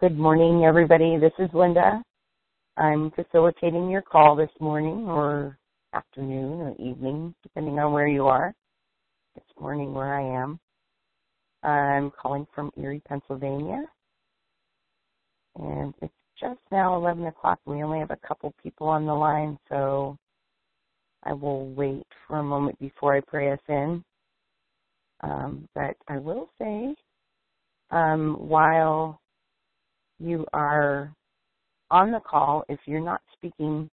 Good morning, everybody. This is Linda. I'm facilitating your call this morning or afternoon or evening, depending on where you are. It's morning where I am. I'm calling from Erie, Pennsylvania. And it's just now 11 o'clock. We only have a couple people on the line, so I will wait for a moment before I pray us in. Um, but I will say, um, while you are on the call, if you're not speaking,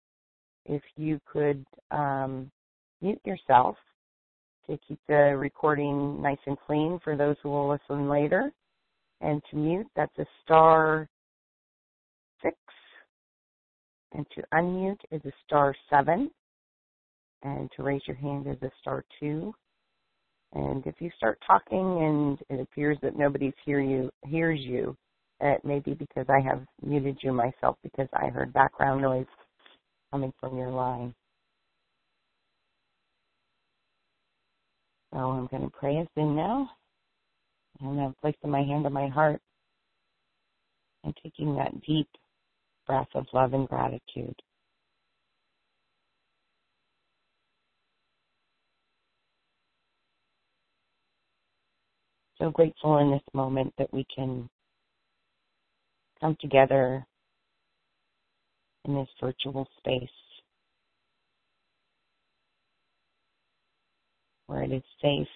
if you could um, mute yourself to keep the recording nice and clean for those who will listen later. And to mute, that's a star six. And to unmute is a star seven. And to raise your hand is a star two. And if you start talking and it appears that nobody's hear you hears you, Uh, it may be because I have muted you myself because I heard background noise coming from your line. So I'm going to pray us in now. And I'm placing my hand on my heart and taking that deep breath of love and gratitude. So grateful in this moment that we can come together in this virtual space where it is safe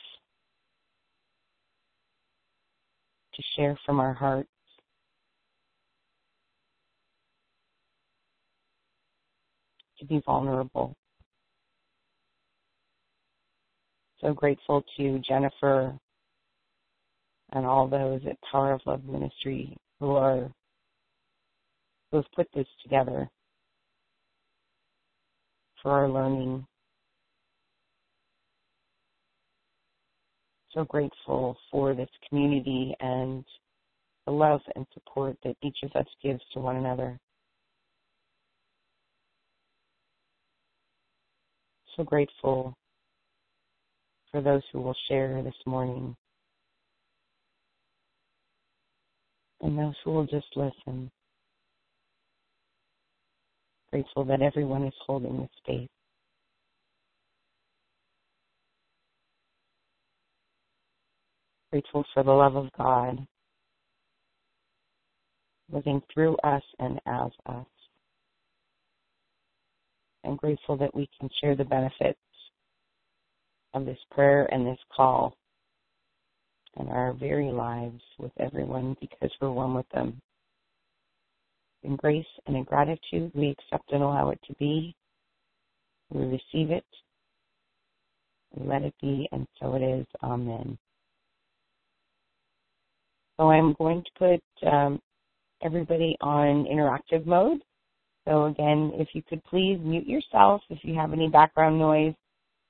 to share from our hearts. To be vulnerable. So grateful to Jennifer and all those at Power of Love Ministry who are who have put this together for our learning. So grateful for this community and the love and support that each of us gives to one another. So grateful for those who will share this morning and those who will just listen grateful that everyone is holding the space. Grateful for the love of God living through us and as us. And grateful that we can share the benefits of this prayer and this call in our very lives with everyone because we're one with them. In grace and in gratitude, we accept and allow it to be. We receive it. We let it be, and so it is. Amen. So I'm going to put um, everybody on interactive mode. So again, if you could please mute yourself if you have any background noise,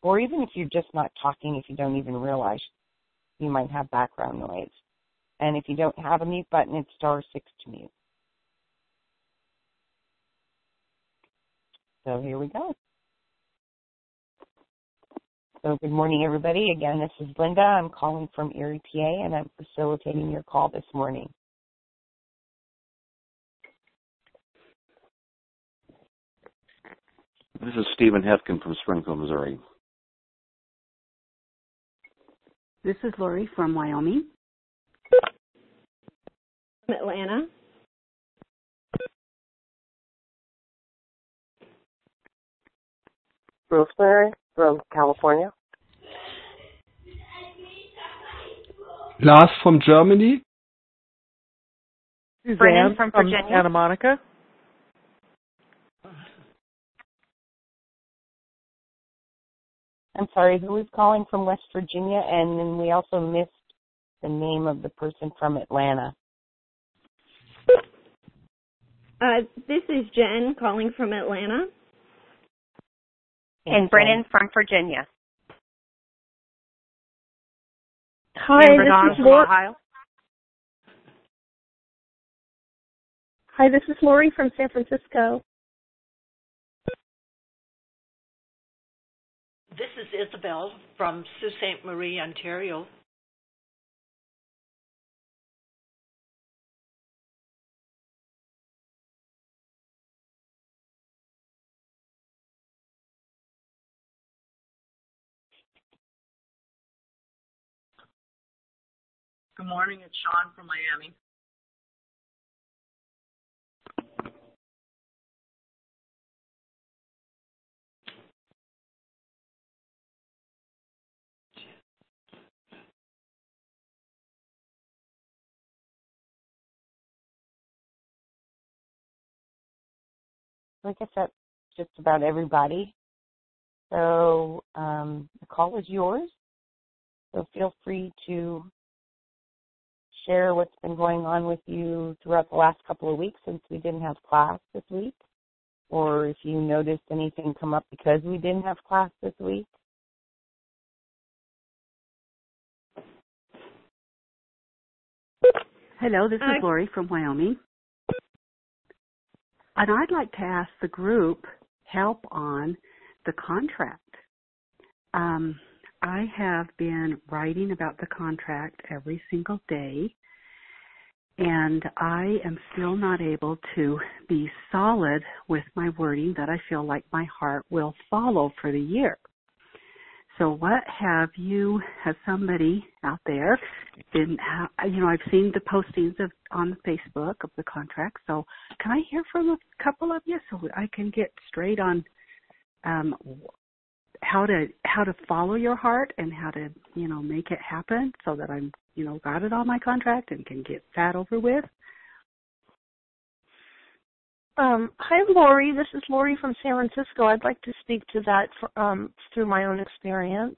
or even if you're just not talking, if you don't even realize you might have background noise. And if you don't have a mute button, it's star six to mute. So here we go. So good morning, everybody. Again, this is Linda. I'm calling from Erie, PA, and I'm facilitating your call this morning. This is Stephen Hefkin from Springfield, Missouri. This is Lori from Wyoming. From Atlanta. Rosemary from California. Lars from Germany. Suzanne from, from Santa Monica. I'm sorry, who is calling from West Virginia? And then we also missed the name of the person from Atlanta. Uh, this is Jen calling from Atlanta. And Brennan from Virginia. Hi, and this is Lori. Ohio. Hi, this is Lori from San Francisco. This is Isabel from Sault Ste. Marie, Ontario. Good morning. It's Sean from Miami. I guess that's just about everybody. So um, the call is yours. So feel free to share what's been going on with you throughout the last couple of weeks since we didn't have class this week, or if you noticed anything come up because we didn't have class this week. Hello, this Hi. is Lori from Wyoming. And I'd like to ask the group help on the contract. Um, I have been writing about the contract every single day, and I am still not able to be solid with my wording that I feel like my heart will follow for the year. So what have you, has somebody out there been, you know, I've seen the postings of, on Facebook of the contract, so can I hear from a couple of you so I can get straight on um, how to how to follow your heart and how to you know make it happen so that I'm you know got it on my contract and can get that over with. Um, hi, Lori. This is Lori from San Francisco. I'd like to speak to that for, um, through my own experience.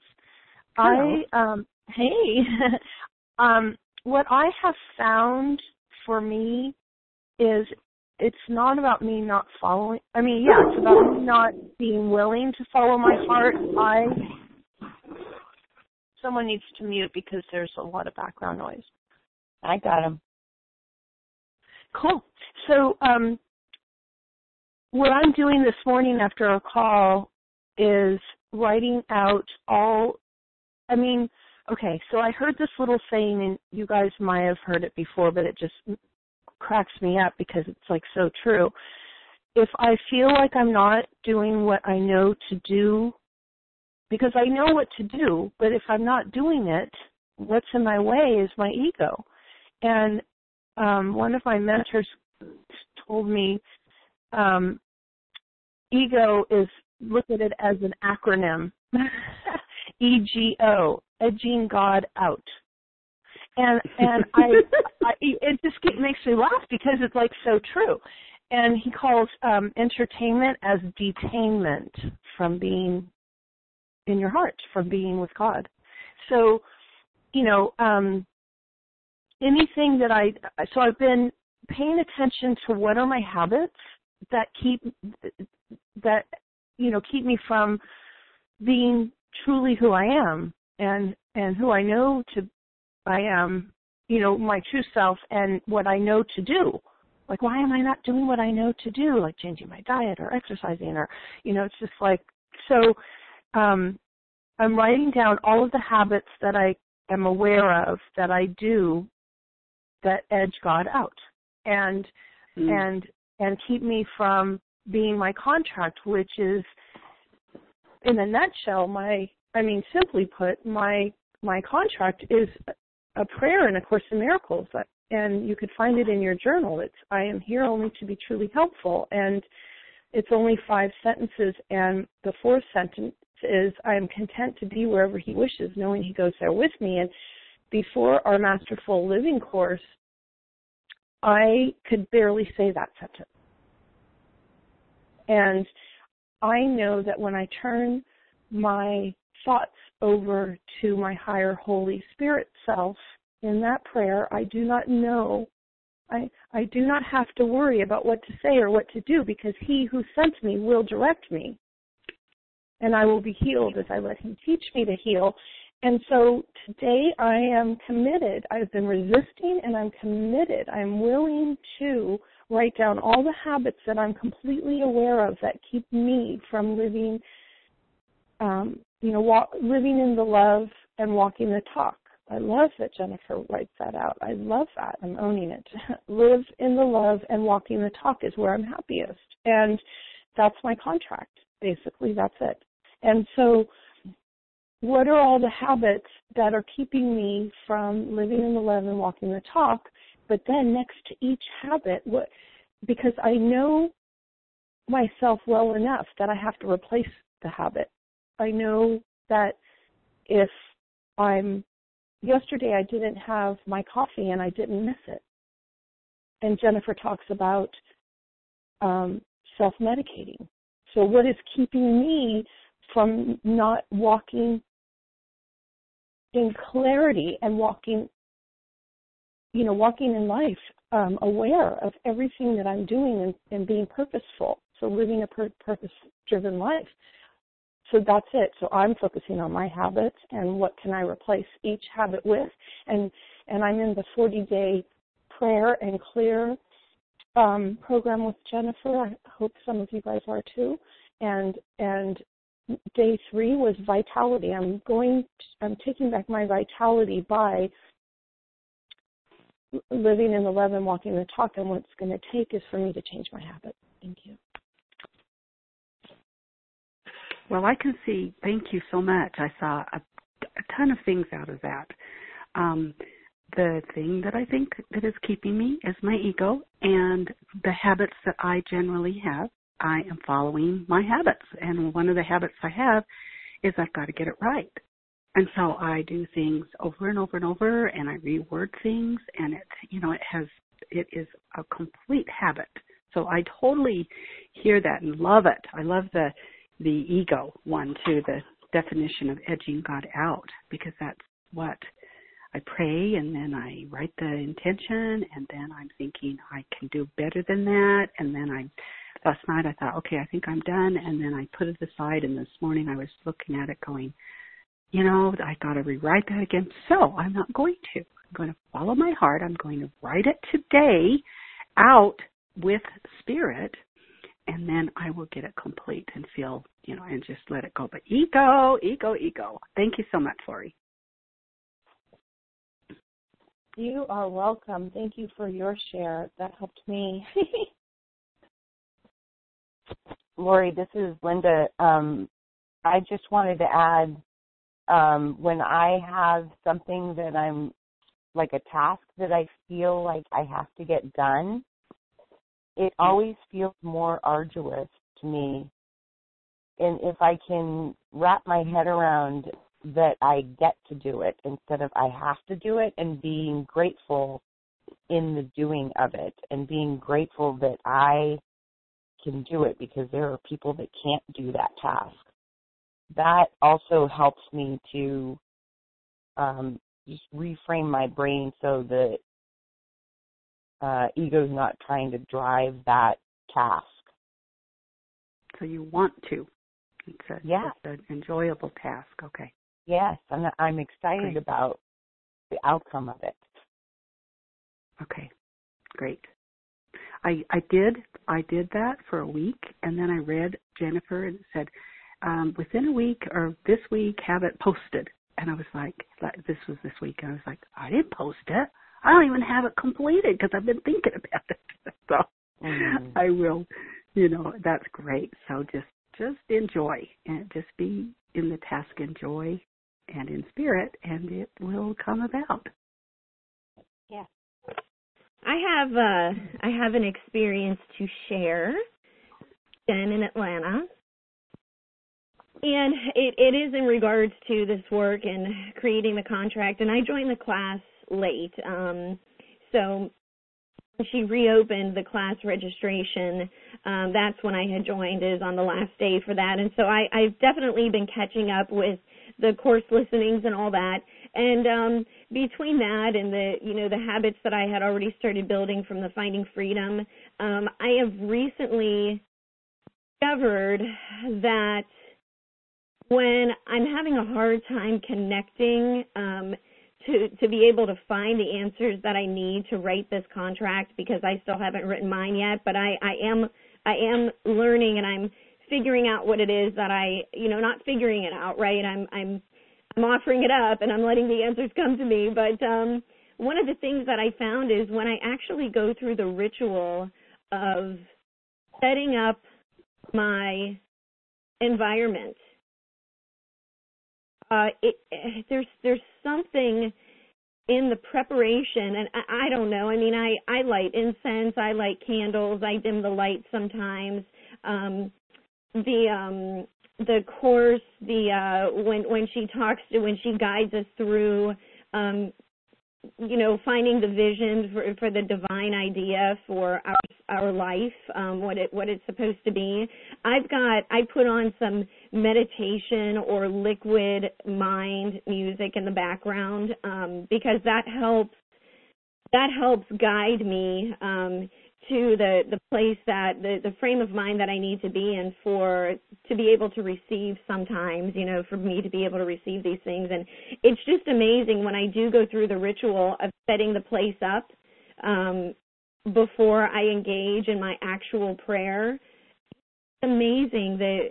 Hello. I um, hey, um, what I have found for me is it's not about me not following. I mean, yeah, it's about me not being willing to follow my heart. I someone needs to mute because there's a lot of background noise. I got him. Cool. So, um, what I'm doing this morning after a call is writing out all. I mean, okay, so I heard this little saying, and you guys might have heard it before, but it just cracks me up because it's like so true. If I feel like I'm not doing what I know to do, because I know what to do, but if I'm not doing it, what's in my way is my ego. And um, one of my mentors told me um, ego is look at it as an acronym. EGO, edging God out and and I, I it just makes me laugh because it's like so true. And he calls um, entertainment as detainment from being in your heart, from being with God. So, you know, um, anything that I so I've been paying attention to what are my habits that keep that you know keep me from being truly who I am and and who I know to I am, you know, my true self and what I know to do. Like, why am I not doing what I know to do, like changing my diet or exercising or, you know, it's just like, so, um, I'm writing down all of the habits that I am aware of that I do that edge God out and, mm. and, and keep me from being my contract, which is, in a nutshell, my, I mean, simply put, my my contract is a prayer in A Course in Miracles, and you could find it in your journal. It's I am here only to be truly helpful, and it's only five sentences, and the fourth sentence is I am content to be wherever He wishes, knowing He goes there with me. And before our Masterful Living course, I could barely say that sentence. And I know that when I turn my thoughts over to my higher Holy Spirit self in that prayer, I do not know. I, I do not have to worry about what to say or what to do because He who sent me will direct me. And I will be healed as I let Him teach me to heal. And so today I am committed. I've been resisting and I'm committed. I'm willing to write down all the habits that I'm completely aware of that keep me from living um, you know, walk, living in the love and walking the talk. I love that Jennifer writes that out. I love that. I'm owning it. Live in the love and walking the talk is where I'm happiest. And that's my contract. Basically, that's it. And so what are all the habits that are keeping me from living in the love and walking the talk? But then next to each habit, what because I know myself well enough that I have to replace the habit. I know that if I'm yesterday I didn't have my coffee and I didn't miss it. And Jennifer talks about um, self medicating. So, what is keeping me from not walking in clarity and walking, you know, walking in life um, aware of everything that I'm doing and, and being purposeful? So, living a pur- purpose driven life. So that's it. So I'm focusing on my habits and what can I replace each habit with. And and I'm in the 40 day prayer and clear um, program with Jennifer. I hope some of you guys are too. And and day three was vitality. I'm going. I'm taking back my vitality by living in the love and walking the talk. And what it's going to take is for me to change my habit. Thank you. Well, I can see. Thank you so much. I saw a, a ton of things out of that. Um, the thing that I think that is keeping me is my ego and the habits that I generally have. I am following my habits, and one of the habits I have is I've got to get it right. And so I do things over and over and over, and I reword things, and it, you know, it has, it is a complete habit. So I totally hear that and love it. I love the the ego one too, the definition of edging God out, because that's what I pray and then I write the intention and then I'm thinking I can do better than that and then I last night I thought, okay, I think I'm done and then I put it aside and this morning I was looking at it going, you know, I gotta rewrite that again. So I'm not going to. I'm going to follow my heart. I'm going to write it today out with spirit and then I will get it complete and feel, you know, and just let it go. But ego, ego, ego. Thank you so much, Lori. You are welcome. Thank you for your share. That helped me. Lori, this is Linda. Um, I just wanted to add um, when I have something that I'm like a task that I feel like I have to get done, it always feels more arduous to me. And if I can wrap my head around that I get to do it instead of I have to do it and being grateful in the doing of it and being grateful that I can do it because there are people that can't do that task. That also helps me to um, just reframe my brain so that uh, ego's not trying to drive that task. So you want to. It's, a, yeah. it's an enjoyable task. Okay. Yes, I'm, I'm excited Great. about the outcome of it. Okay, great. I I did I did that for a week, and then I read Jennifer and said um, within a week or this week have it posted, and I was like, like this was this week, and I was like, I didn't post it. I don't even have it completed because I've been thinking about it. so mm-hmm. I will, you know, that's great. So just just enjoy and just be in the task in joy and in spirit, and it will come about. Yeah. I have uh I have an experience to share. Jen in Atlanta. And it, it is in regards to this work and creating the contract. And I joined the class late. Um, so she reopened the class registration. Um, that's when I had joined is on the last day for that. And so I, I've definitely been catching up with the course listenings and all that. And um, between that and the you know the habits that I had already started building from the Finding Freedom, um, I have recently discovered that when I'm having a hard time connecting um, to to be able to find the answers that I need to write this contract because I still haven't written mine yet, but I I am I am learning and I'm figuring out what it is that I, you know, not figuring it out, right? I'm I'm I'm offering it up and I'm letting the answers come to me, but um one of the things that I found is when I actually go through the ritual of setting up my environment uh, it, there's there's something in the preparation, and I, I don't know. I mean, I I light incense, I light candles, I dim the lights sometimes. Um, the um the course, the uh, when when she talks to when she guides us through um, you know finding the vision for for the divine idea for our our life um what it what it's supposed to be. I've got i put on some meditation or liquid mind music in the background um because that helps that helps guide me um to the the place that the the frame of mind that I need to be in for to be able to receive sometimes you know for me to be able to receive these things. And it's just amazing when I do go through the ritual of setting the place up um before I engage in my actual prayer. It's amazing the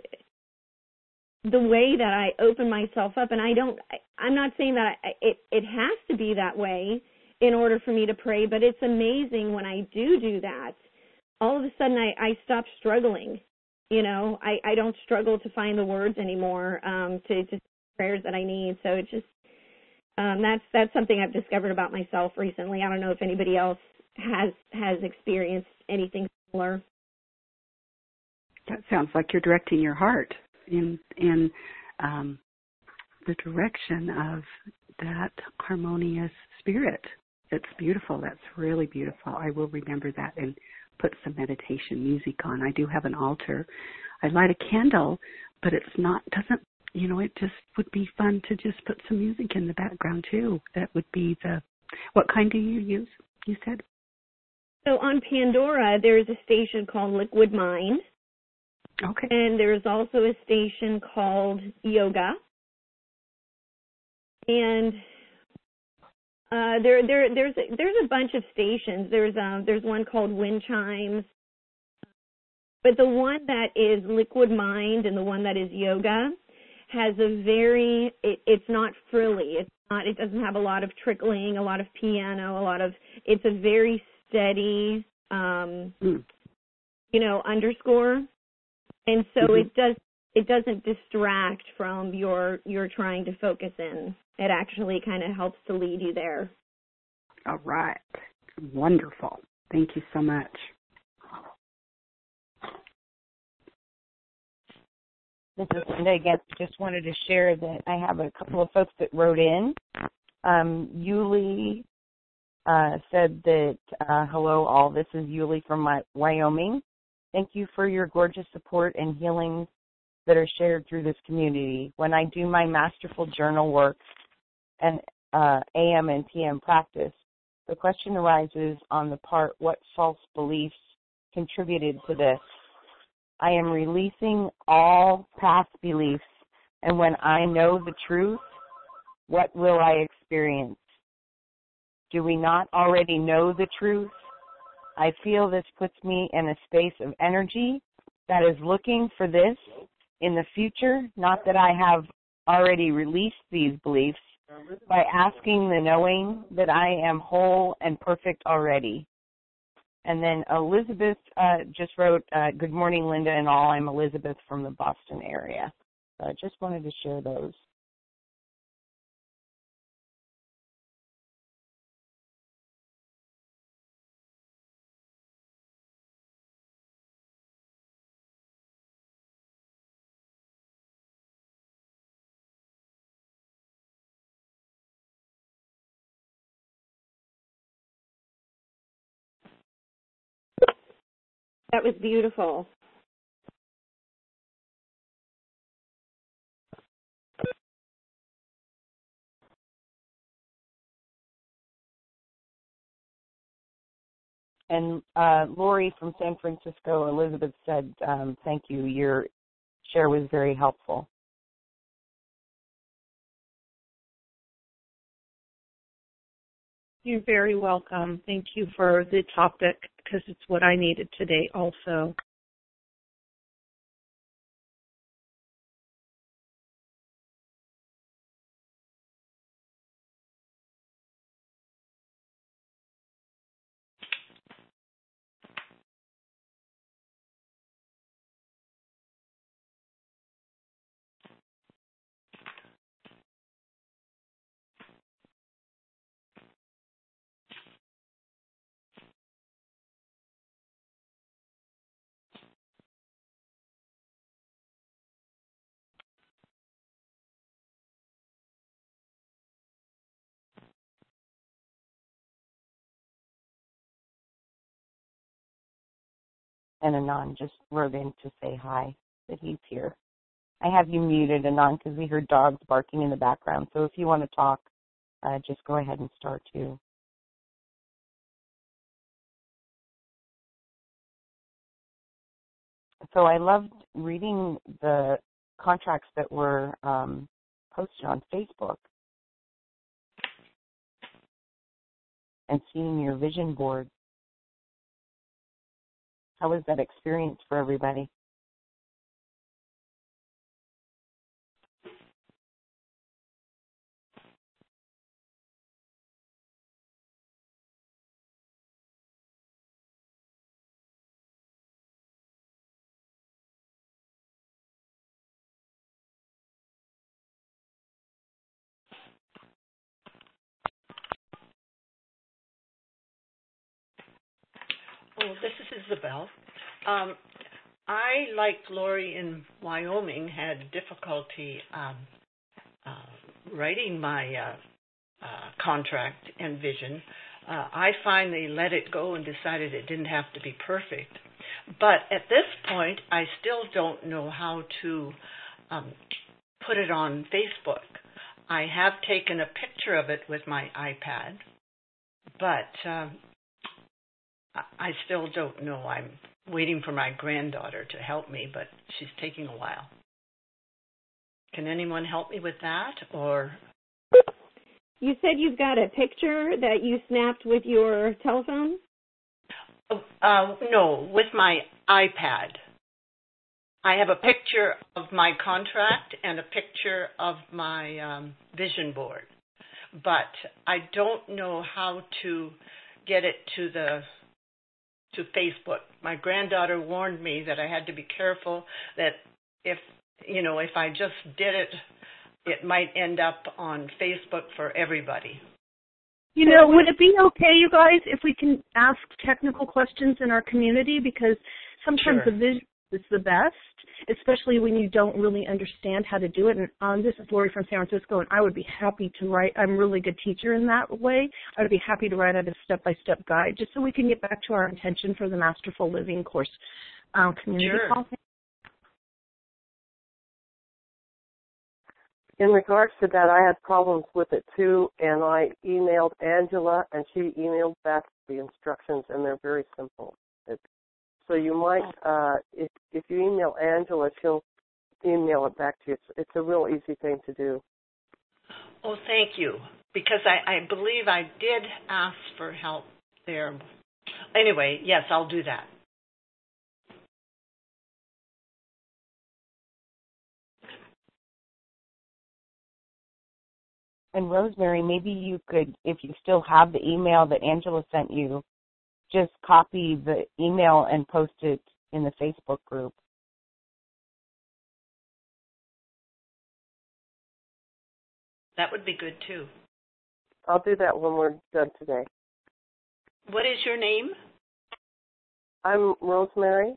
the way that I open myself up and I don't I, I'm not saying that I, it it has to be that way in order for me to pray. But it's amazing when I do do that, all of a sudden I, I stop struggling. You know, I, I don't struggle to find the words anymore um, to, to prayers that I need. So it's just um, that's that's something I've discovered about myself recently. I don't know if anybody else has has experienced anything similar. That sounds like you're directing your heart in in um, the direction of that harmonious spirit it's beautiful. That's really beautiful. I will remember that and put some meditation music on. I do have an altar. I light a candle, but it's not doesn't you know, it just would be fun to just put some music in the background too. That would be the what kind do you use? You said? So on Pandora there's a station called Liquid Mind. Okay. And there's also a station called Yoga. And uh, there, there, there's a, there's a bunch of stations. There's um, there's one called Wind Chimes, but the one that is Liquid Mind and the one that is Yoga has a very. It, it's not frilly. It's not. It doesn't have a lot of trickling, a lot of piano, a lot of. It's a very steady, um, mm. you know, underscore, and so mm-hmm. it does. It doesn't distract from your your trying to focus in it actually kind of helps to lead you there. All right. Wonderful. Thank you so much. This is Linda again. Just wanted to share that I have a couple of folks that wrote in. Um, Yuli uh, said that, uh, hello all, this is Yuli from Wyoming. Thank you for your gorgeous support and healings that are shared through this community. When I do my masterful journal work, and uh, AM and PM practice, the question arises on the part what false beliefs contributed to this. I am releasing all past beliefs, and when I know the truth, what will I experience? Do we not already know the truth? I feel this puts me in a space of energy that is looking for this in the future. Not that I have already released these beliefs, by asking the knowing that I am whole and perfect already. And then Elizabeth uh, just wrote, uh, Good morning, Linda and all. I'm Elizabeth from the Boston area. So I just wanted to share those. That was beautiful. And uh, Lori from San Francisco, Elizabeth said, um, "Thank you. Your share was very helpful." You're very welcome. Thank you for the topic because it's what I needed today also. And Anon just wrote in to say hi, that he's here. I have you muted, Anon, because we heard dogs barking in the background. So if you want to talk, uh, just go ahead and start too. So I loved reading the contracts that were um, posted on Facebook and seeing your vision board. How was that experience for everybody? Isabel. Um, I, like Lori in Wyoming, had difficulty um, uh, writing my uh, uh, contract and vision. Uh, I finally let it go and decided it didn't have to be perfect. But at this point, I still don't know how to um, put it on Facebook. I have taken a picture of it with my iPad, but um, I still don't know. I'm waiting for my granddaughter to help me, but she's taking a while. Can anyone help me with that or You said you've got a picture that you snapped with your telephone? uh no, with my iPad. I have a picture of my contract and a picture of my um, vision board, but I don't know how to get it to the to Facebook. My granddaughter warned me that I had to be careful that if you know if I just did it, it might end up on Facebook for everybody. You know, would it be okay, you guys, if we can ask technical questions in our community? Because sometimes Sure. the vision is the best, especially when you don't really understand how to do it. And um, this is Lori from San Francisco, and I would be happy to write. I'm a really good teacher in that way. I would be happy to write out a step-by-step guide, just so we can get back to our intention for the Masterful Living course um, community Sure. call. In regards to that, I had problems with it too, and I emailed Angela, and she emailed back the instructions, and they're very simple. It, so you might, uh, if if you email Angela, she'll email it back to you. It's, it's a real easy thing to do. Oh, thank you. Because I, I believe I did ask for help there. Anyway, yes, I'll do that. And Rosemary, maybe you could, if you still have the email that Angela sent you, just copy the email and post it in the Facebook group. That would be good too. I'll do that when we're done today. What is your name? I'm Rosemary,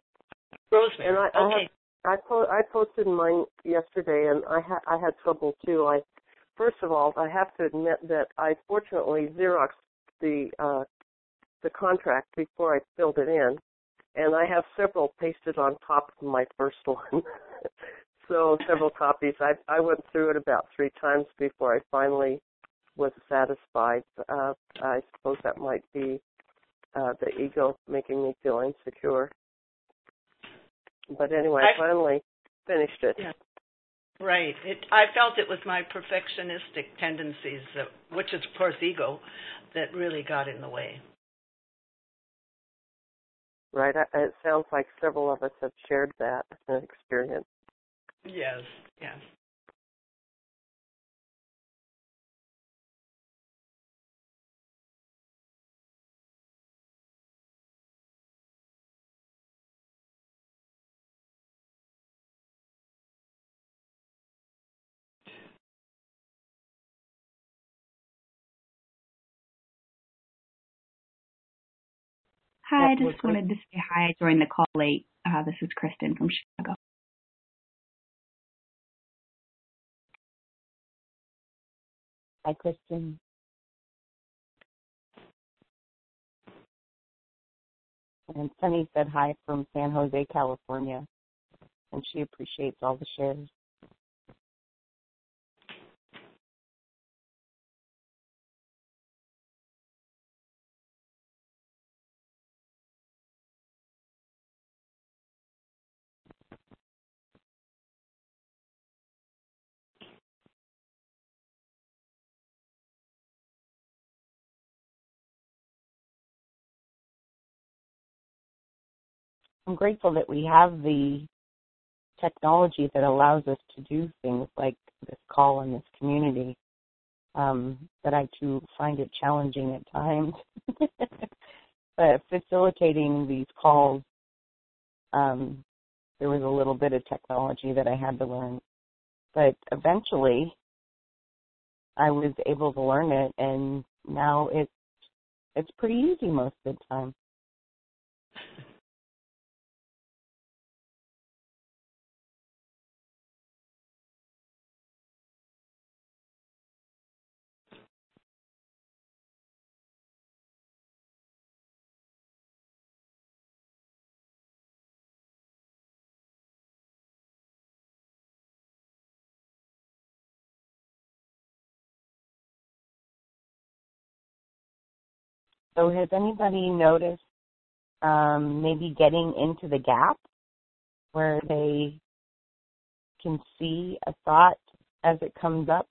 Rosemary. and I, I okay. have I po- I posted mine yesterday, and I ha- I had trouble too. I first of all, I have to admit that I fortunately xeroxed the uh, the contract before I filled it in, and I have several pasted on top of my first one. so several copies. I I went through it about three times before I finally was satisfied. Uh, I suppose that might be uh, the ego making me feel insecure. But anyway, I finally finished it. Yeah. Right. It, I felt it was my perfectionistic tendencies, that, which is of course ego, that really got in the way. Right. It sounds like several of us have shared that experience. Yes. Yes. Hi, I just wanted to say hi. I joined the call late. Uh, this is Kristen from Chicago. Hi, Kristen. And Sunny said hi from San Jose, California, and she appreciates all the shares. I'm grateful that we have the technology that allows us to do things like this call in this community. Um, but I too find it challenging at times. but facilitating these calls, um, there was a little bit of technology that I had to learn. But eventually, I was able to learn it, and now it's it's pretty easy most of the time. So has anybody noticed um, maybe getting into the gap where they can see a thought as it comes up?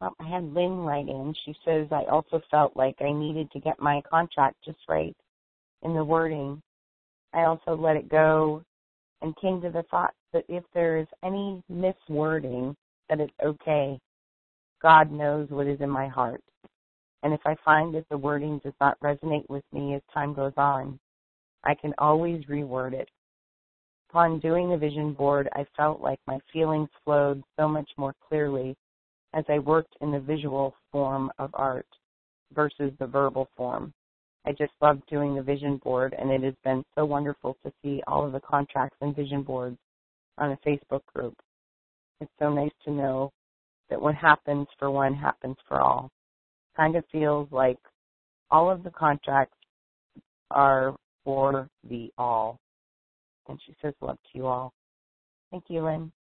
Well, I had Lynn write in. She says, I also felt like I needed to get my contract just right in the wording. I also let it go and came to the thought that if there is any miswording, that it's okay. God knows what is in my heart. And if I find that the wording does not resonate with me as time goes on, I can always reword it. Upon doing the vision board, I felt like my feelings flowed so much more clearly as I worked in the visual form of art versus the verbal form. I just love doing the vision board, and it has been so wonderful to see all of the contracts and vision boards on a Facebook group. It's so nice to know that what happens for one happens for all. Kind of feels like all of the contracts are for the all. And she says, love to you all. Thank you, Lynn.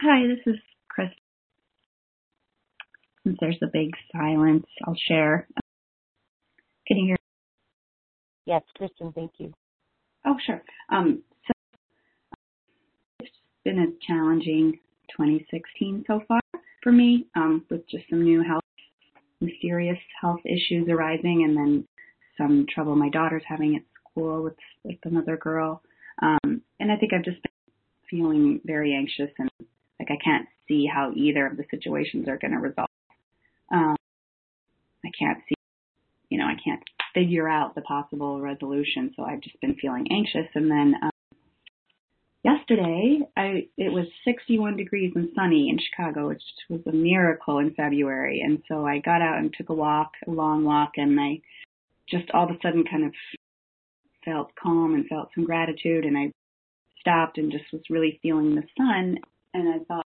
Hi, this is Chris. Since there's a big silence, I'll share. Can you hear? Yes, Kristen, thank you. Oh, sure. Um, so it's been a challenging 2016 so far for me, um, with just some new health, mysterious health issues arising, and then some trouble my daughter's having at school with with another girl. Um, and I think I've just been feeling very anxious and like I can't see how either of the situations are going to resolve. Um, I can't see, you know, I can't figure out the possible resolution. So I've just been feeling anxious. And then um, yesterday, I it was 61 degrees and sunny in Chicago, which was a miracle in February. And so I got out and took a walk, a long walk, and I just all of a sudden kind of felt calm and felt some gratitude. And I stopped and just was really feeling the sun and I thought,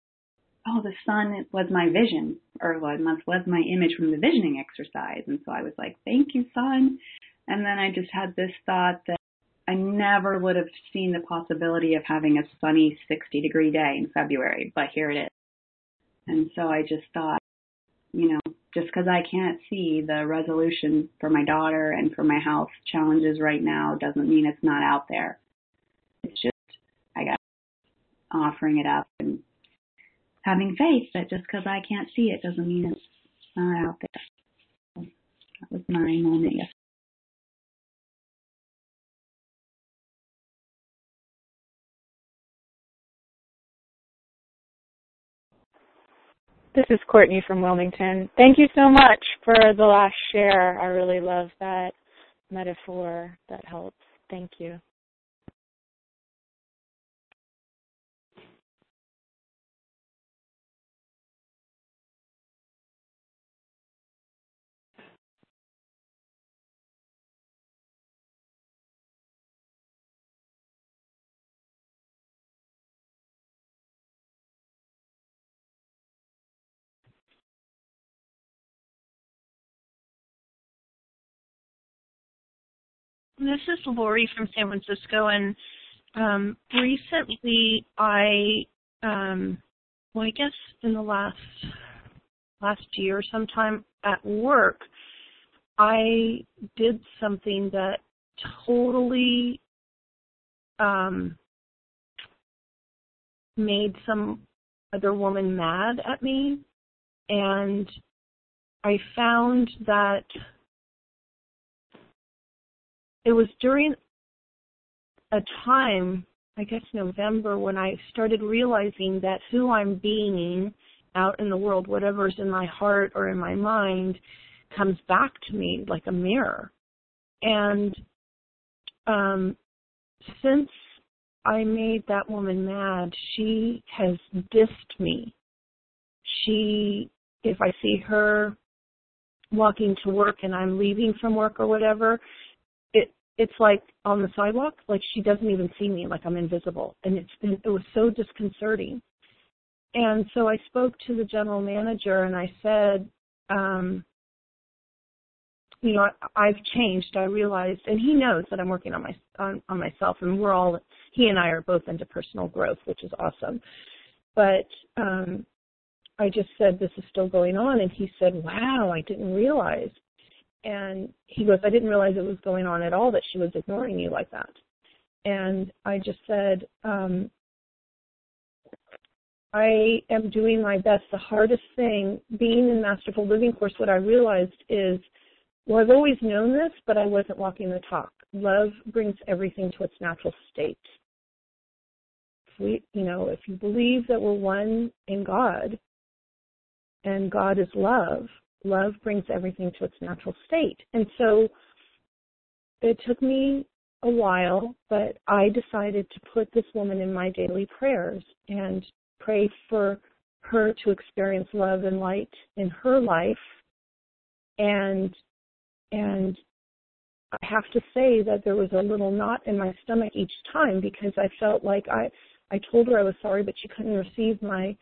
oh, the sun was my vision or was, was my image from the visioning exercise. And so I was like, thank you, sun. And then I just had this thought that I never would have seen the possibility of having a sunny 60 degree day in February, but here it is. And so I just thought, you know, just because I can't see the resolution for my daughter and for my health challenges right now doesn't mean it's not out there. It's just, offering it up and having faith that just because I can't see it doesn't mean it's not out there. that was my moment yesterday. This is Courtney from Wilmington. Thank you so much for the last share. I really love that metaphor. That helps. Thank you. This is Lori from San Francisco, and um, recently I, um, well, I guess in the last last year, sometime at work, I did something that totally um, made some other woman mad at me, and I found that it was during a time, I guess November, when I started realizing that who I'm being out in the world, whatever's in my heart or in my mind, comes back to me like a mirror. And um, since I made that woman mad, she has dissed me. She, if I see her walking to work and I'm leaving from work or whatever, it's like on the sidewalk, like she doesn't even see me, like I'm invisible. And it's been, it was so disconcerting. And so I spoke to the general manager and I said, um, you know, I, I've changed. I realized, and he knows that I'm working on my on, on myself, and we're all he and I are both into personal growth, which is awesome. But um, I just said this is still going on, and he said, "Wow, I didn't realize." And he goes, I didn't realize it was going on at all that she was ignoring you like that. And I just said, um, I am doing my best. The hardest thing being in Masterful Living course, what I realized is, well, I've always known this, but I wasn't walking the talk. Love brings everything to its natural state. If we, you know, if you believe that we're one in God, and God is love, love brings everything to its natural state. And so it took me a while, but I decided to put this woman in my daily prayers and pray for her to experience love and light in her life. And and I have to say that there was a little knot in my stomach each time because I felt like I I told her I was sorry, but she couldn't receive my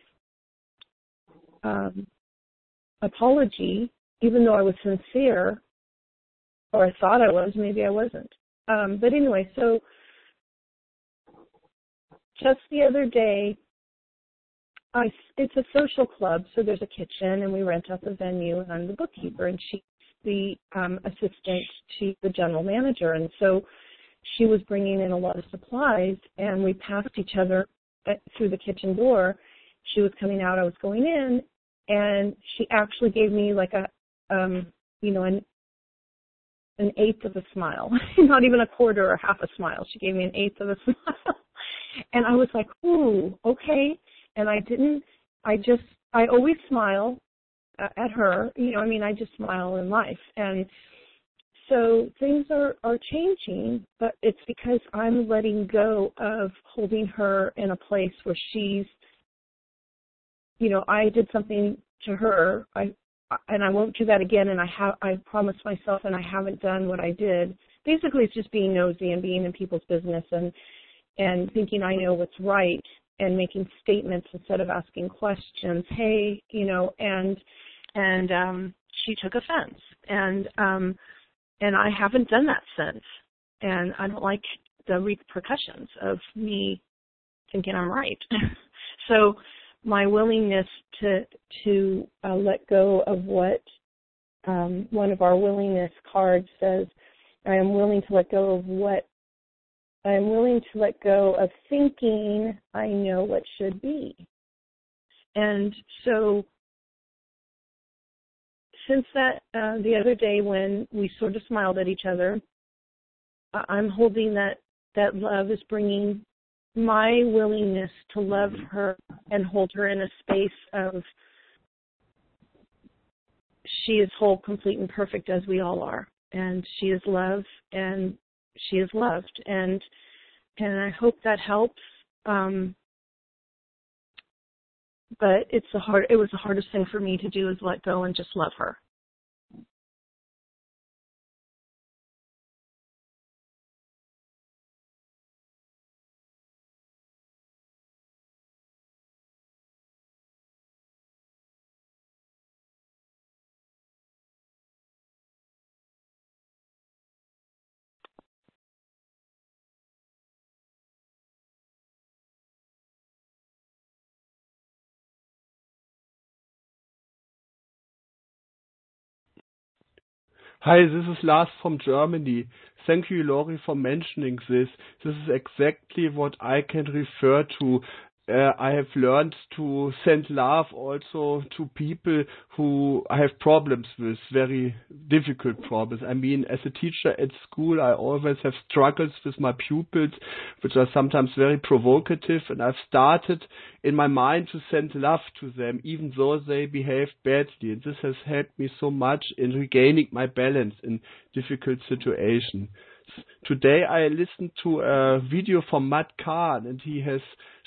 um, apology, even though I was sincere, or I thought I was, maybe I wasn't. Um, but anyway, so just the other day, I, it's a social club, so there's a kitchen, and we rent out the venue, and I'm the bookkeeper, and she's the um, assistant to the general manager, and so she was bringing in a lot of supplies, and we passed each other uh, through the kitchen door. She was coming out, I was going in, and she actually gave me like a um you know an an eighth of a smile. Not even a quarter or half a smile. She gave me an eighth of a smile. And i was like ooh okay. And i didn't i just i always smile at her. You know i mean i just smile in life. And so things are are changing but it's because i'm letting go of holding her in a place where she's you know, I did something to her, I and I won't do that again. And I have, I promised myself, and I haven't done what I did. Basically, it's just being nosy and being in people's business and and thinking I know what's right. and making statements instead of asking questions. Hey, you know, and and um she took offense. And um and I haven't done that since. And I don't like the repercussions of me thinking I'm right. so my willingness to to uh, let go of what um, one of our willingness cards says, I am willing to let go of what I am willing to let go of thinking I know what should be. And so since that uh, the other day when we sort of smiled at each other, I'm holding that that love is bringing my willingness to love her and hold her in a space of she is whole, complete, and perfect as we all are, and she is love, and she is loved, and and I hope that helps. Um, but it's the hard. It was the hardest thing for me to do is let go and just love her. Hi, this is Lars from Germany. Thank you, Lori, for mentioning this. This is exactly what I can refer to uh, I have learned to send love also to people who I have problems with, very difficult problems. I mean, as a teacher at school, I always have struggles with my pupils, which are sometimes very provocative, and I've started in my mind to send love to them, even though they behave badly. And this has helped me so much in regaining my balance in difficult situations. Today I listened to a video from Matt Kahn and he has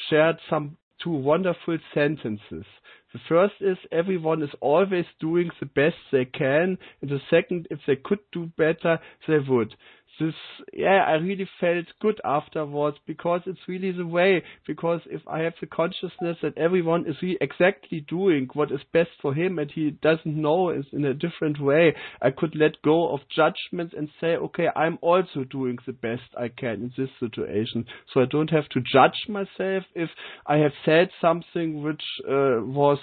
shared some two wonderful sentences. The first is everyone is always doing the best they can, and the second, if they could do better, they would this yeah i really felt good afterwards because it's really the way because if i have the consciousness that everyone is really exactly doing what is best for him and he doesn't know is in a different way i could let go of judgments and say okay i'm also doing the best i can in this situation. So i don't have to judge myself if i have said something which uh, was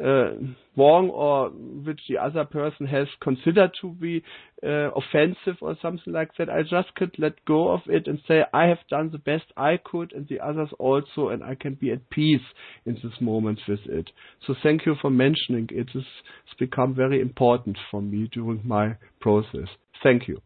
uh, wrong or which the other person has considered to be uh, offensive or something like that. I just could let go of it and say I have done the best I could and the others also and I can be at peace in this moment with it. So thank you for mentioning it. It's become very important for me during my process. Thank you.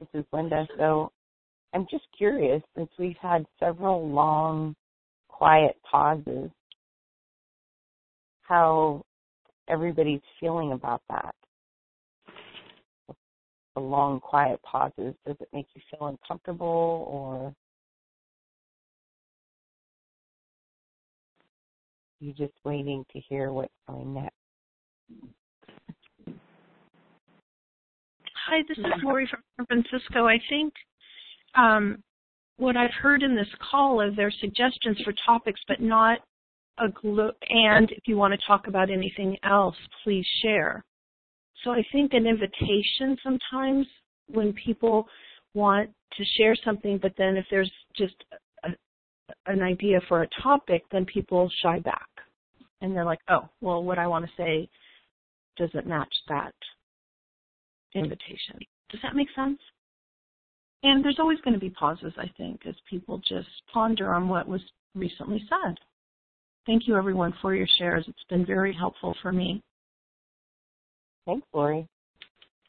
This is Linda. So I'm just curious, since we've had several long, quiet pauses, how everybody's feeling about that. The long, quiet pauses, does it make you feel uncomfortable or you just waiting to hear what's going next? Hi, this is Lori from San Francisco. I think um, what I've heard in this call is there suggestions for topics, but not a glo- and if you want to talk about anything else, please share. So I think an invitation sometimes when people want to share something, but then if there's just a, an idea for a topic, then people shy back. And they're like, oh, well, what I want to say doesn't match that invitation. Does that make sense? And there's always going to be pauses, I think, as people just ponder on what was recently said. Thank you, everyone, for your shares. It's been very helpful for me. Thanks, Lori.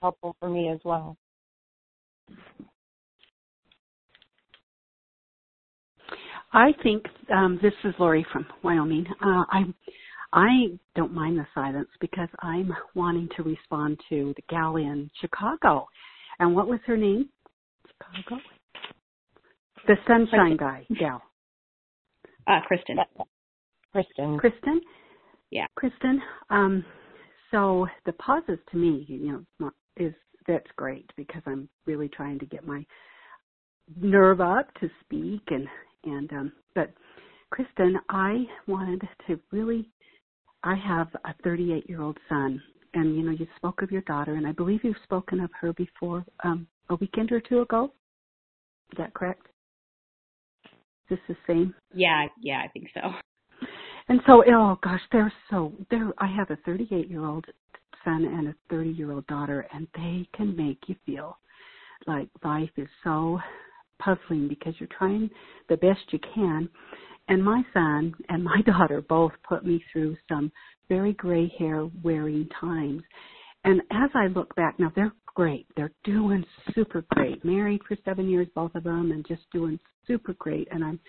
Helpful for me as well. I think um, this is Lori from Wyoming. Uh, I I don't mind the silence because I'm wanting to respond to the gal in Chicago. And what was her name? Chicago. The sunshine guy gal. Uh, Kristen. Kristen. Kristen. Yeah. Kristen. Um, so the pauses to me, you know, is that's great because I'm really trying to get my nerve up to speak and and um but Kristen, I wanted to really I have a 38 year old son and you know you spoke of your daughter and I believe you've spoken of her before um a weekend or two ago. Is that correct? Is this the same? Yeah, yeah, I think so. And so, oh gosh, they're so they're. I have a 38 year old son and a 30 year old daughter, and they can make you feel like life is so puzzling because you're trying the best you can. And my son and my daughter both put me through some very gray hair wearing times. And as I look back now, they're great. They're doing super great. Married for seven years, both of them, and just doing super great. And I'm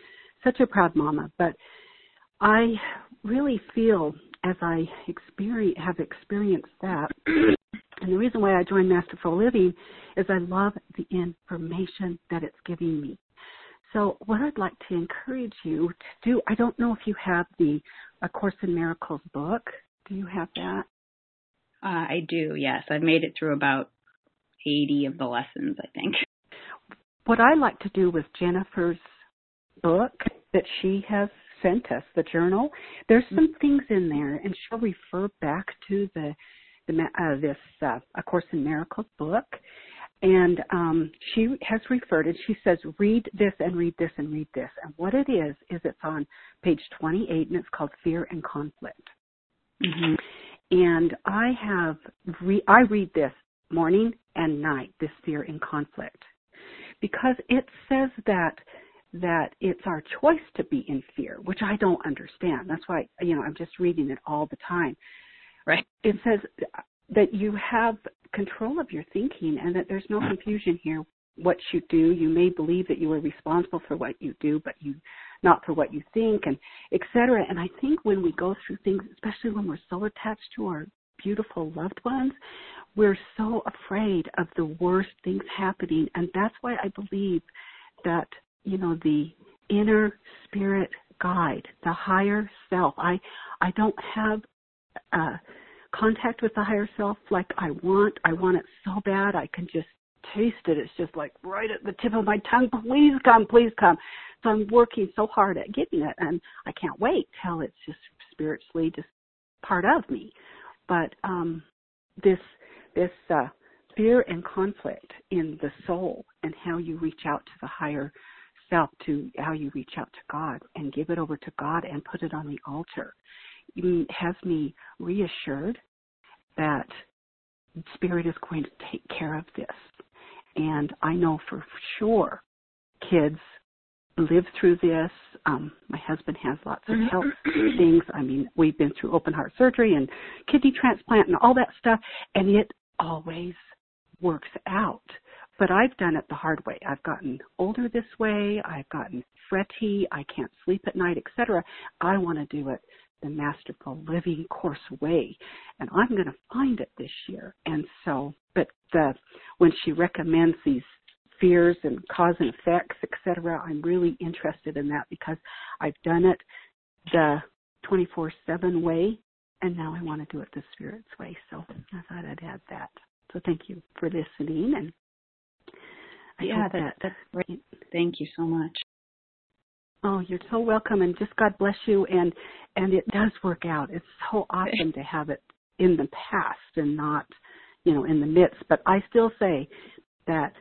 such a proud mama. But I really feel as I experience, have experienced that, and the reason why I joined Masterful Living is I love the information that it's giving me. So what I'd like to encourage you to do, I don't know if you have the A Course in Miracles book. Do you have that? Uh, I do, yes. I've made it through about 80 of the lessons, I think. What I like to do with Jennifer's book that she has sent us, the journal, there's some things in there, and she'll refer back to the, the uh, this uh, A Course in Miracles book, and um, she has referred and she says read this and read this and read this and what it is is it's on page 28 and it's called fear and conflict mm-hmm. and i have re- i read this morning and night this fear and conflict because it says that that it's our choice to be in fear, which I don't understand. That's why, you know, I'm just reading it all the time. Right. It says that you have control of your thinking and that there's no confusion here. What you do, you may believe that you are responsible for what you do, but you not for what you think and etc. And I think when we go through things, especially when we're so attached to our beautiful loved ones, we're so afraid of the worst things happening. And that's why I believe that you know the inner spirit guide the higher self i i don't have uh contact with the higher self like i want i want it so bad i can just taste it. It's just like right at the tip of my tongue please come please come. So i'm working so hard at getting it and i can't wait till it's just spiritually just part of me. But um this this uh fear and conflict in the soul and how you reach out to the higher self to how you reach out to God and give it over to God and put it on the altar. Has me reassured that Spirit is going to take care of this. And I know for sure kids live through this. Um, my husband has lots of health things. I mean, we've been through open heart surgery and kidney transplant and all that stuff, and it always works out. But I've done it the hard way. I've gotten older this way. I've gotten fretty. I can't sleep at night, etc. I want to do it the masterful living course way and i'm going to find it this year and so but the when she recommends these fears and cause and effects etc i'm really interested in that because i've done it the 24/7 way and now i want to do it the spirit's way so i thought i'd add that so thank you for listening and I yeah, that, that's great. Thank you so much. Oh, you're so welcome, and just God bless you. And and it does work out. It's so awesome to have it in the past and not, you know, in the midst. But I still say that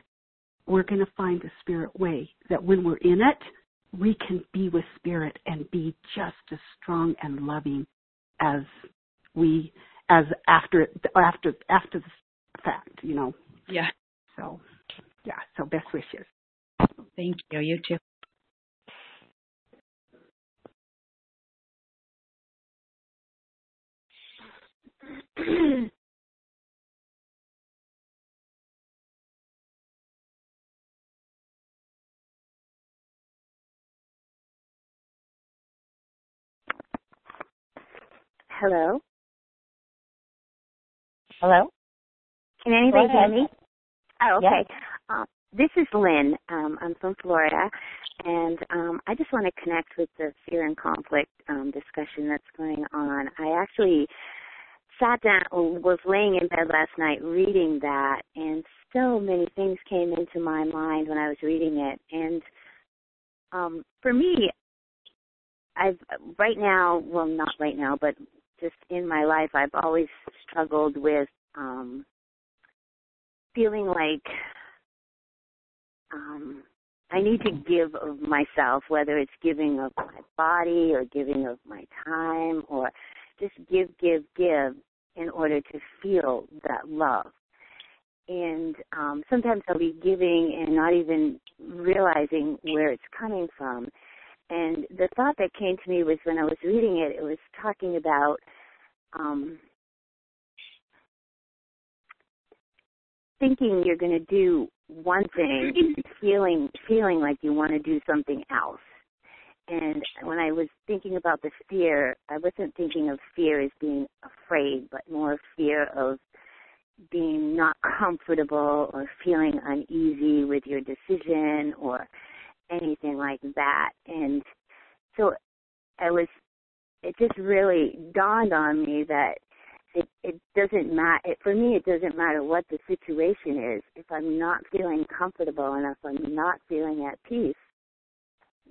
we're going to find a spirit way. That when we're in it, we can be with spirit and be just as strong and loving as we as after after after the fact. You know. Yeah. So, yeah. So best wishes. Thank you. You too. Hello. Hello. Can anybody hear me? Oh, Yes. okay. Um, this is Lynn. Um, I'm from Florida, and um, I just want to connect with the fear and conflict um, discussion that's going on. I actually sat down, was laying in bed last night reading that, and so many things came into my mind when I was reading it. And um, for me, I've right now, well, not right now, but just in my life, I've always struggled with um, feeling like um, I need to give of myself, whether it's giving of my body or giving of my time or just give, give, give in order to feel that love. And um, sometimes I'll be giving and not even realizing where it's coming from. And the thought that came to me was when I was reading it, it was talking about um, thinking you're going to do one thing, feeling feeling like you want to do something else. And when I was thinking about the fear, I wasn't thinking of fear as being afraid, but more fear of being not comfortable or feeling uneasy with your decision or anything like that. And so I was, it just really dawned on me that it, it doesn't matter, for me, it doesn't matter what the situation is. If I'm not feeling comfortable and if I'm not feeling at peace,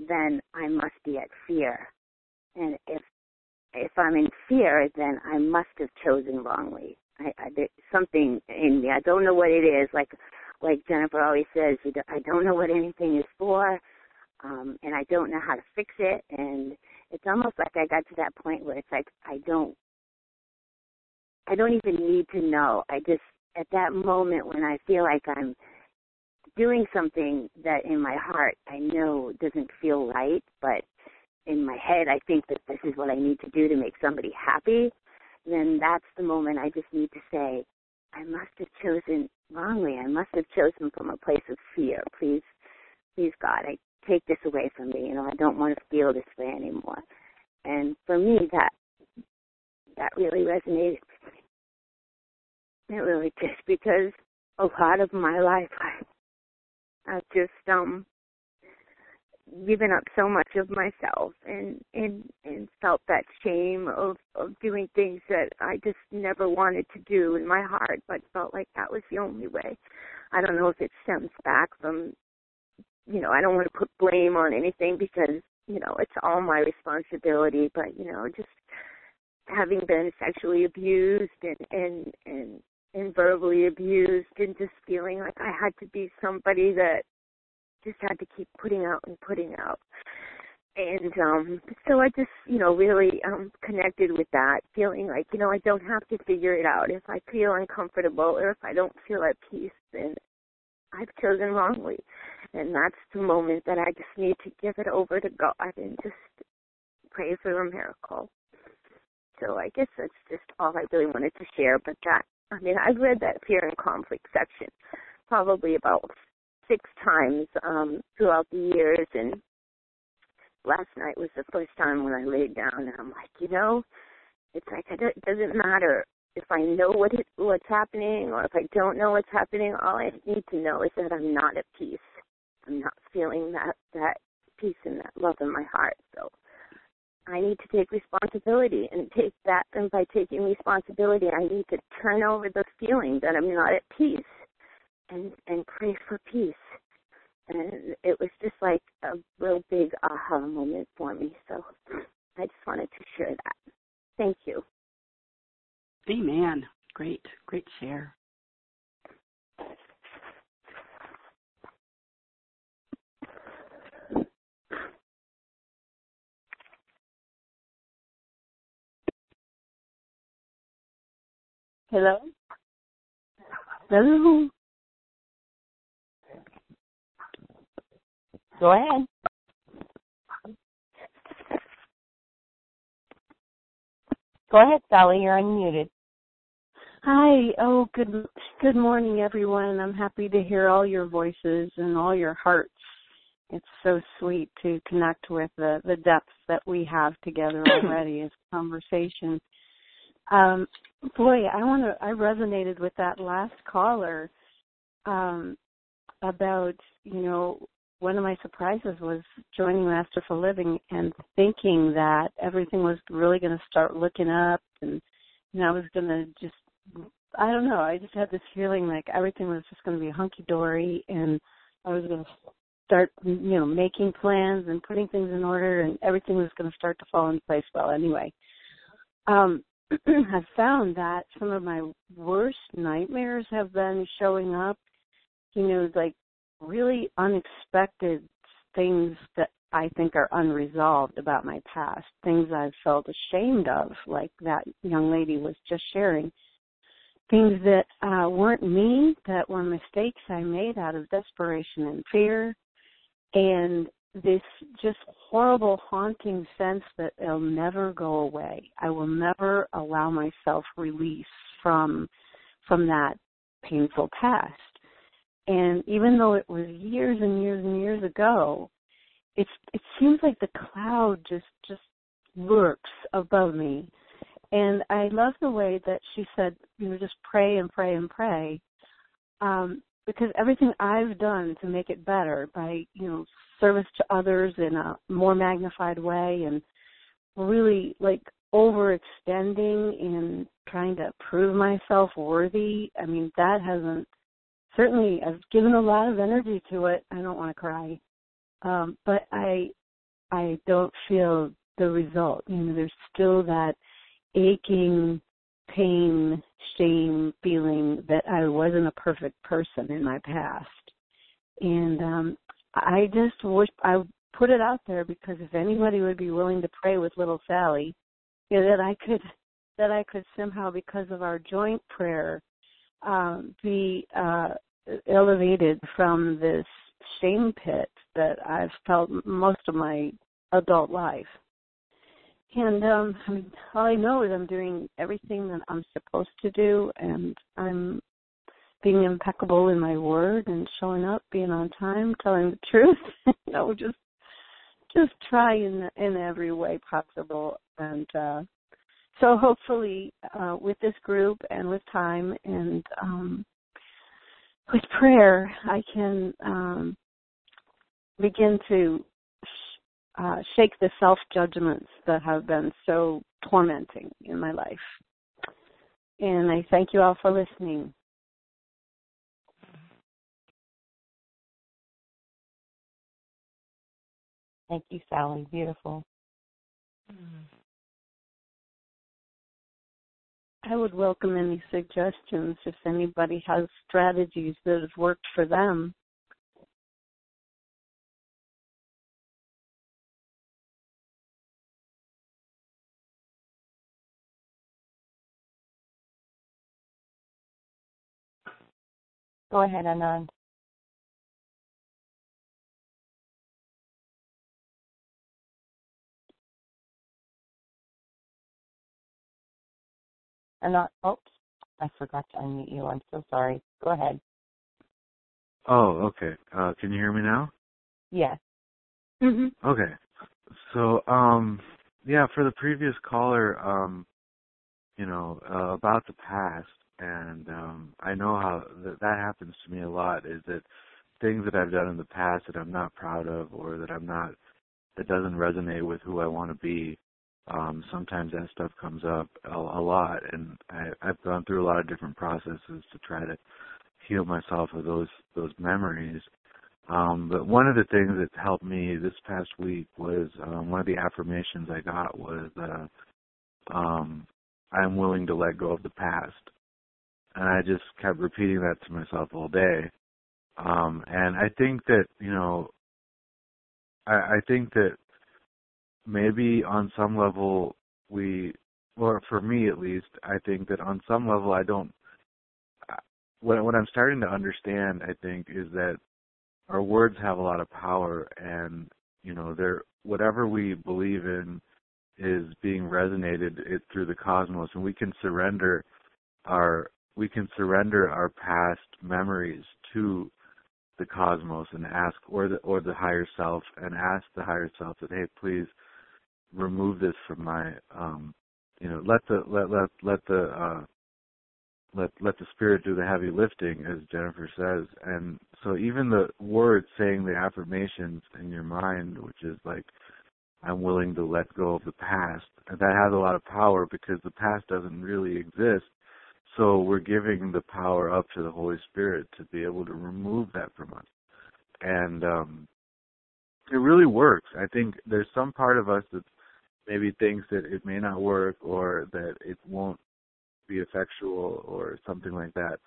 then I must be at fear. And if if I'm in fear, then I must have chosen wrongly. I, I there's something in me. I don't know what it is. Like like Jennifer always says, you don't, I don't know what anything is for, um, and I don't know how to fix it. And it's almost like I got to that point where it's like I don't I don't even need to know. I just at that moment when I feel like I'm doing something that in my heart I know doesn't feel right, but in my head I think that this is what I need to do to make somebody happy, then that's the moment I just need to say, I must have chosen wrongly. I must have chosen from a place of fear. Please, please God, I take this away from me. You know, I don't want to feel this way anymore. And for me, that that really resonated with me. It really did because a lot of my life I I've just um given up so much of myself and and and felt that shame of of doing things that I just never wanted to do in my heart but felt like that was the only way. I don't know if it stems back from you know, I don't want to put blame on anything because, you know, it's all my responsibility, but you know, just having been sexually abused and and and and verbally abused and just feeling like I had to be somebody that just had to keep putting out and putting out. And um so I just, you know, really um connected with that, feeling like, you know, I don't have to figure it out. If I feel uncomfortable or if I don't feel at peace then I've chosen wrongly. And that's the moment that I just need to give it over to God and just pray for a miracle. So I guess that's just all I really wanted to share. But that, I mean, I've read that fear and conflict section probably about six times um, throughout the years. And last night was the first time when I laid down and I'm like, you know, it's like it doesn't matter if I know what it, what's happening or if I don't know what's happening. All I need to know is that I'm not at peace. I'm not feeling that that peace and that love in my heart. So I need to take responsibility and take that. And by taking responsibility, I need to turn over the feeling that I'm not at peace and and pray for peace. and it was just like a real big aha moment for me. So I just wanted to share that. Thank you. Amen. Great, great share. Hello? Hello? Go ahead. Go ahead, Sally. You're unmuted. Hi. Oh, good good morning, everyone. I'm happy to hear all your voices and all your hearts. It's so sweet to connect with the the depths that we have together already as conversation. Um, boy, I want to. I resonated with that last caller um, about you know one of my surprises was joining Masterful Living and thinking that everything was really going to start looking up and know I was going to just I don't know I just had this feeling like everything was just going to be hunky dory and I was going to start you know making plans and putting things in order and everything was going to start to fall in place well anyway um I've found that some of my worst nightmares have been showing up you know like really unexpected things that I think are unresolved about my past, things I've felt ashamed of, like that young lady was just sharing, things that uh, weren't me, that were mistakes I made out of desperation and fear, and this just horrible haunting sense that it'll never go away. I will never allow myself release from from that painful past. And even though it was years and years and years ago, it's it seems like the cloud just just lurks above me. And I love the way that she said, you know, just pray and pray and pray. Um, because everything I've done to make it better by, you know, service to others in a more magnified way and really like overextending and trying to prove myself worthy, I mean, that hasn't certainly I've given a lot of energy to it. I don't want to cry. Um, but I I don't feel the result. You know, there's still that aching pain, shame feeling that I wasn't a perfect person in my past. And um I just wish I put it out there because if anybody would be willing to pray with little Sally, you know, that I could that I could somehow because of our joint prayer um, be uh, elevated from this shame pit that I've felt most of my adult life. And um, I mean, all I know is I'm doing everything that I'm supposed to do, and I'm being impeccable in my word and showing up, being on time, telling the truth. you know, just just try in in every way possible, and uh, so hopefully uh, with this group and with time and um, with prayer, I can um, begin to uh, shake the self judgments that have been so tormenting in my life. And I thank you all for listening. Thank you, Sally. Beautiful. Mm-hmm. I would welcome any suggestions if anybody has strategies that have worked for them. Go ahead, Anand. I'm not. Oops, I forgot to unmute you. I'm so sorry. Go ahead. Oh, okay. Uh, can you hear me now? Yes. Mhm. Okay. So, um, yeah, for the previous caller, um, you know, uh, about the past, and um, I know how that, that happens to me a lot. Is that things that I've done in the past that I'm not proud of, or that I'm not, that doesn't resonate with who I want to be um, sometimes that stuff comes up a, a lot, and I, I've gone through a lot of different processes to try to heal myself of those those memories. Um, but one of the things that helped me this past week was um, one of the affirmations I got was uh, um, I'm willing to let go of the past, and I just kept repeating that to myself all day. Um, and I think that you know, I, I think that maybe on some level we, or for me at least, I think that on some level I don't. What what I'm starting to understand, I think, is that our words have a lot of power, and you know, they're whatever we believe in is being resonated it, through the cosmos, and we can surrender our we can surrender our past memories to the cosmos and ask or the or the higher self and ask the higher self that hey please remove this from my um you know let the let let let the uh let let the spirit do the heavy lifting as jennifer says. And so even the words saying the affirmations in your mind which is like i'm willing to let go of the past and that has a lot of power because the past doesn't really exist. So we're giving the power up to the holy spirit to be able to remove that from us. And um it really works. I think there's some part of us that maybe thinks that it may not work or that it won't be effectual or something like that.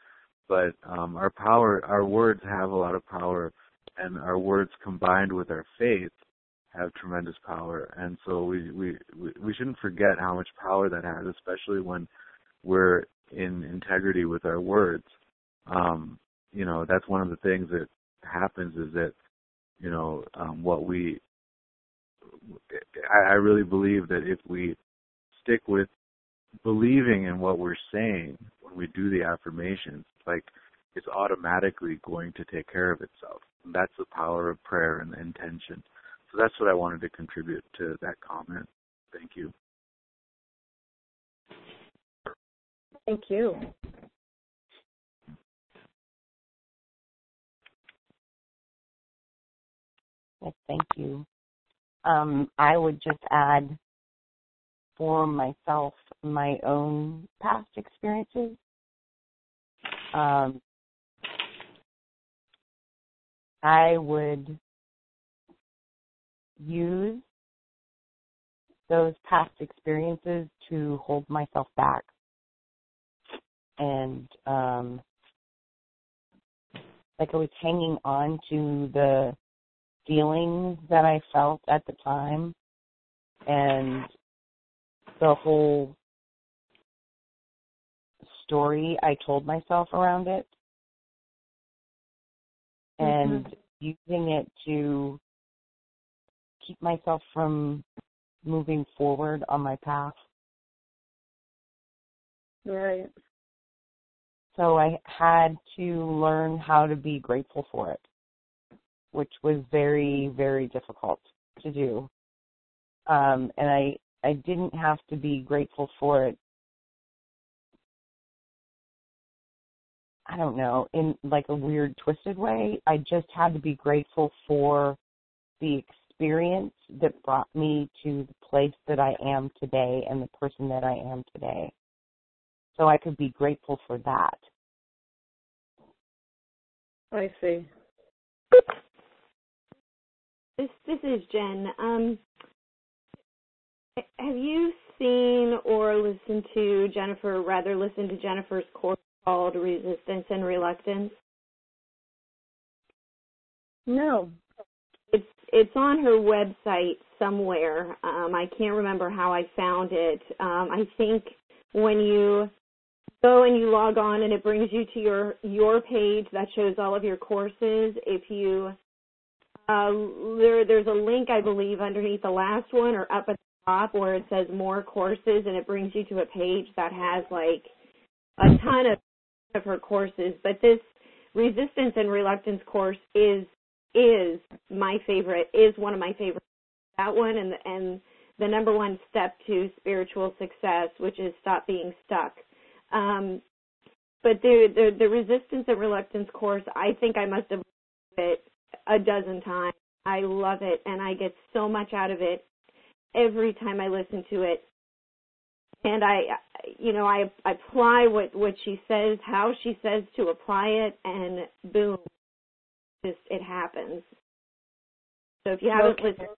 But um, our power, our words have a lot of power, and our words combined with our faith have tremendous power. And so we we we shouldn't forget how much power that has, especially when we're in integrity with our words. Um, you know, that's one of the things that happens is that you know um, what we I, I really believe that if we stick with believing in what we're saying when we do the affirmations, like it's automatically going to take care of itself. And that's the power of prayer and intention. So that's what I wanted to contribute to that comment. Thank you. Thank you. Yes, thank you. Um, I would just add for myself my own past experiences. Um, I would use those past experiences to hold myself back and um like I was hanging on to the feelings that I felt at the time and the whole story I told myself around it and mm-hmm. using it to keep myself from moving forward on my path. Right. So I had to learn how to be grateful for it which was very, very difficult to do. Um, and I, I didn't have to be grateful for it. I don't know, in like a weird, twisted way. I just had to be grateful for the experience that brought me to the place that I am today and the person that I am today. So I could be grateful for that. I see. This this is Jen. Um, have you seen or listened to Jennifer? Rather, listened to Jennifer's course called Resistance and Reluctance. No. It's it's on her website somewhere. Um, I can't remember how I found it. Um, I think when you go and you log on and it brings you to your your page that shows all of your courses. If you uh, there, there's a link, I believe, underneath the last one or up at the top where it says more courses, and it brings you to a page that has like a ton of of her courses. But this resistance and reluctance course is is my favorite. Is one of my favorites. That one and the, and the number one step to spiritual success, which is stop being stuck. Um, but the, the the resistance and reluctance course, I think I must have it a dozen times. I love it and I get so much out of it every time I listen to it. And I, you know, I I apply what, what she says, how she says to apply it, and boom, just it happens. So if you haven't Okay. listened,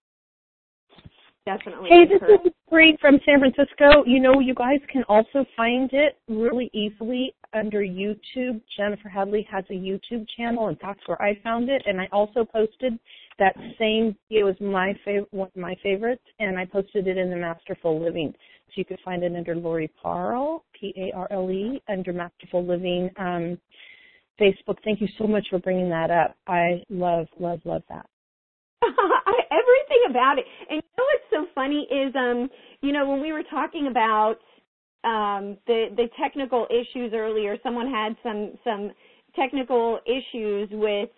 definitely. Hey, this is Bree from San Francisco. You know, you guys can also find it really easily under YouTube. Jennifer Hadley has a YouTube channel, and that's where I found it. And I also posted that same video as my favorite, one of my favorites, and I posted it in the Masterful Living. So you can find it under Lori Parle, P-A-R-L-E, under Masterful Living um, Facebook. Thank you so much for bringing that up. I love, love, love that. Everything about it. And you know what's so funny is um you know when we were talking about um the the technical issues earlier, someone had some some technical issues with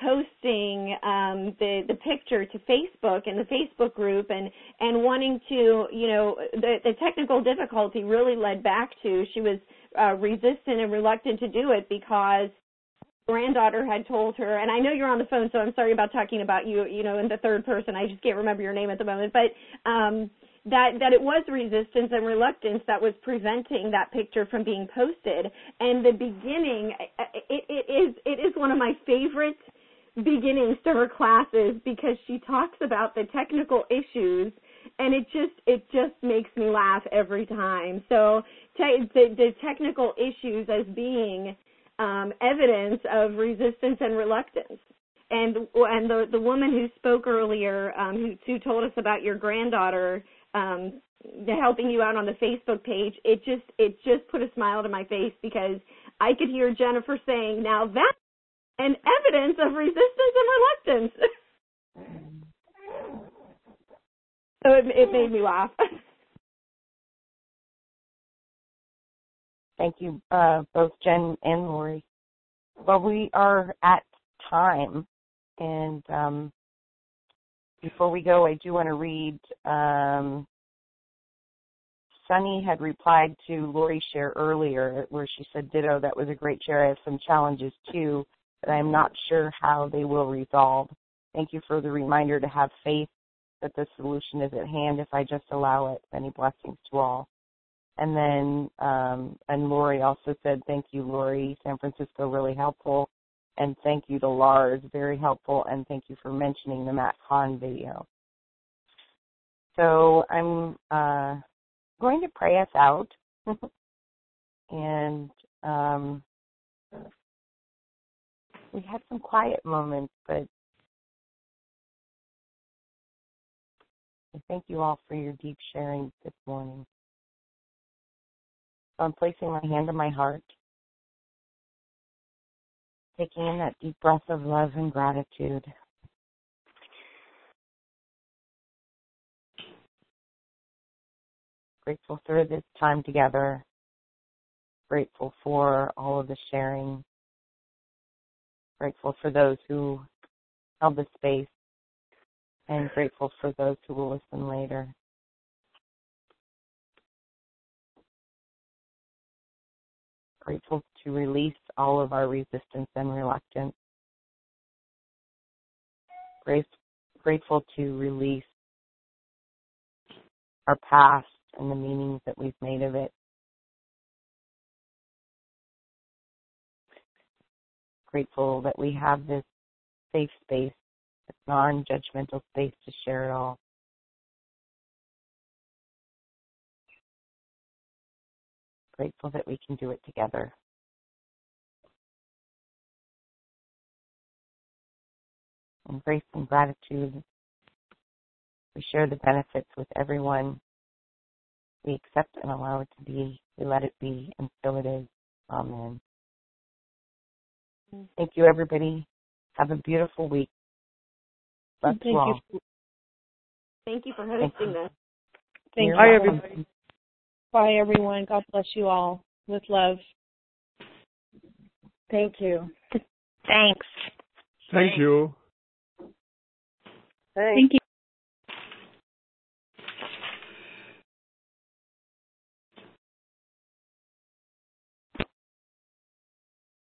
posting um the the picture to Facebook and the Facebook group and and wanting to you know the the technical difficulty really led back to she was uh resistant and reluctant to do it because granddaughter had told her, and I know you're on the phone, so I'm sorry about talking about you, you know, in the third person. I just can't remember your name at the moment, but um, that that it was resistance and reluctance that was preventing that picture from being posted. And the beginning, it, it is it is one of my favorite beginnings to her classes because she talks about the technical issues and it just it just makes me laugh every time so te- the, the technical issues as being um, evidence of resistance and reluctance. And and the the woman who spoke earlier, um, who who told us about your granddaughter um, helping you out on the Facebook page, it just it just put a smile to my face because I could hear Jennifer saying, "Now that's an evidence of resistance and reluctance." so it it made me laugh. Thank you, uh, both Jen and Lori. Well, we are at time, and um, before we go, I do want to read. Um, Sunny had replied to Lori's share earlier, where she said, "Ditto, that was a great share. I have some challenges too, but I'm not sure how they will resolve. Thank you for the reminder to have faith that the solution is at hand if I just allow it. Many blessings to all." And then, um, and Lori also said, thank you, Lori. San Francisco, really helpful. And thank you to Lars, very helpful. And thank you for mentioning the Matt Kahn video. So I'm uh, going to pray us out. and um, we had some quiet moments, but I thank you all for your deep sharing this morning. I'm placing my hand on my heart, taking in that deep breath of love and gratitude. Grateful for this time together. Grateful for all of the sharing. Grateful for those who held the space. And grateful for those who will listen later. Grateful to release all of our resistance and reluctance. Grace, grateful to release our past and the meanings that we've made of it. Grateful that we have this safe space, this non-judgmental space to share it all. Grateful that we can do it together. In grace and gratitude, we share the benefits with everyone. We accept and allow it to be. We let it be, and so it is. Amen. Mm. Thank you, everybody. Have a beautiful week. Bless Thank you all. Thank you for Thank hosting you. this. Thank You're you. welcome. everybody. Bye, everyone. God bless you all. With love. Thank you. Thanks. Thank you. Thanks. Thank you.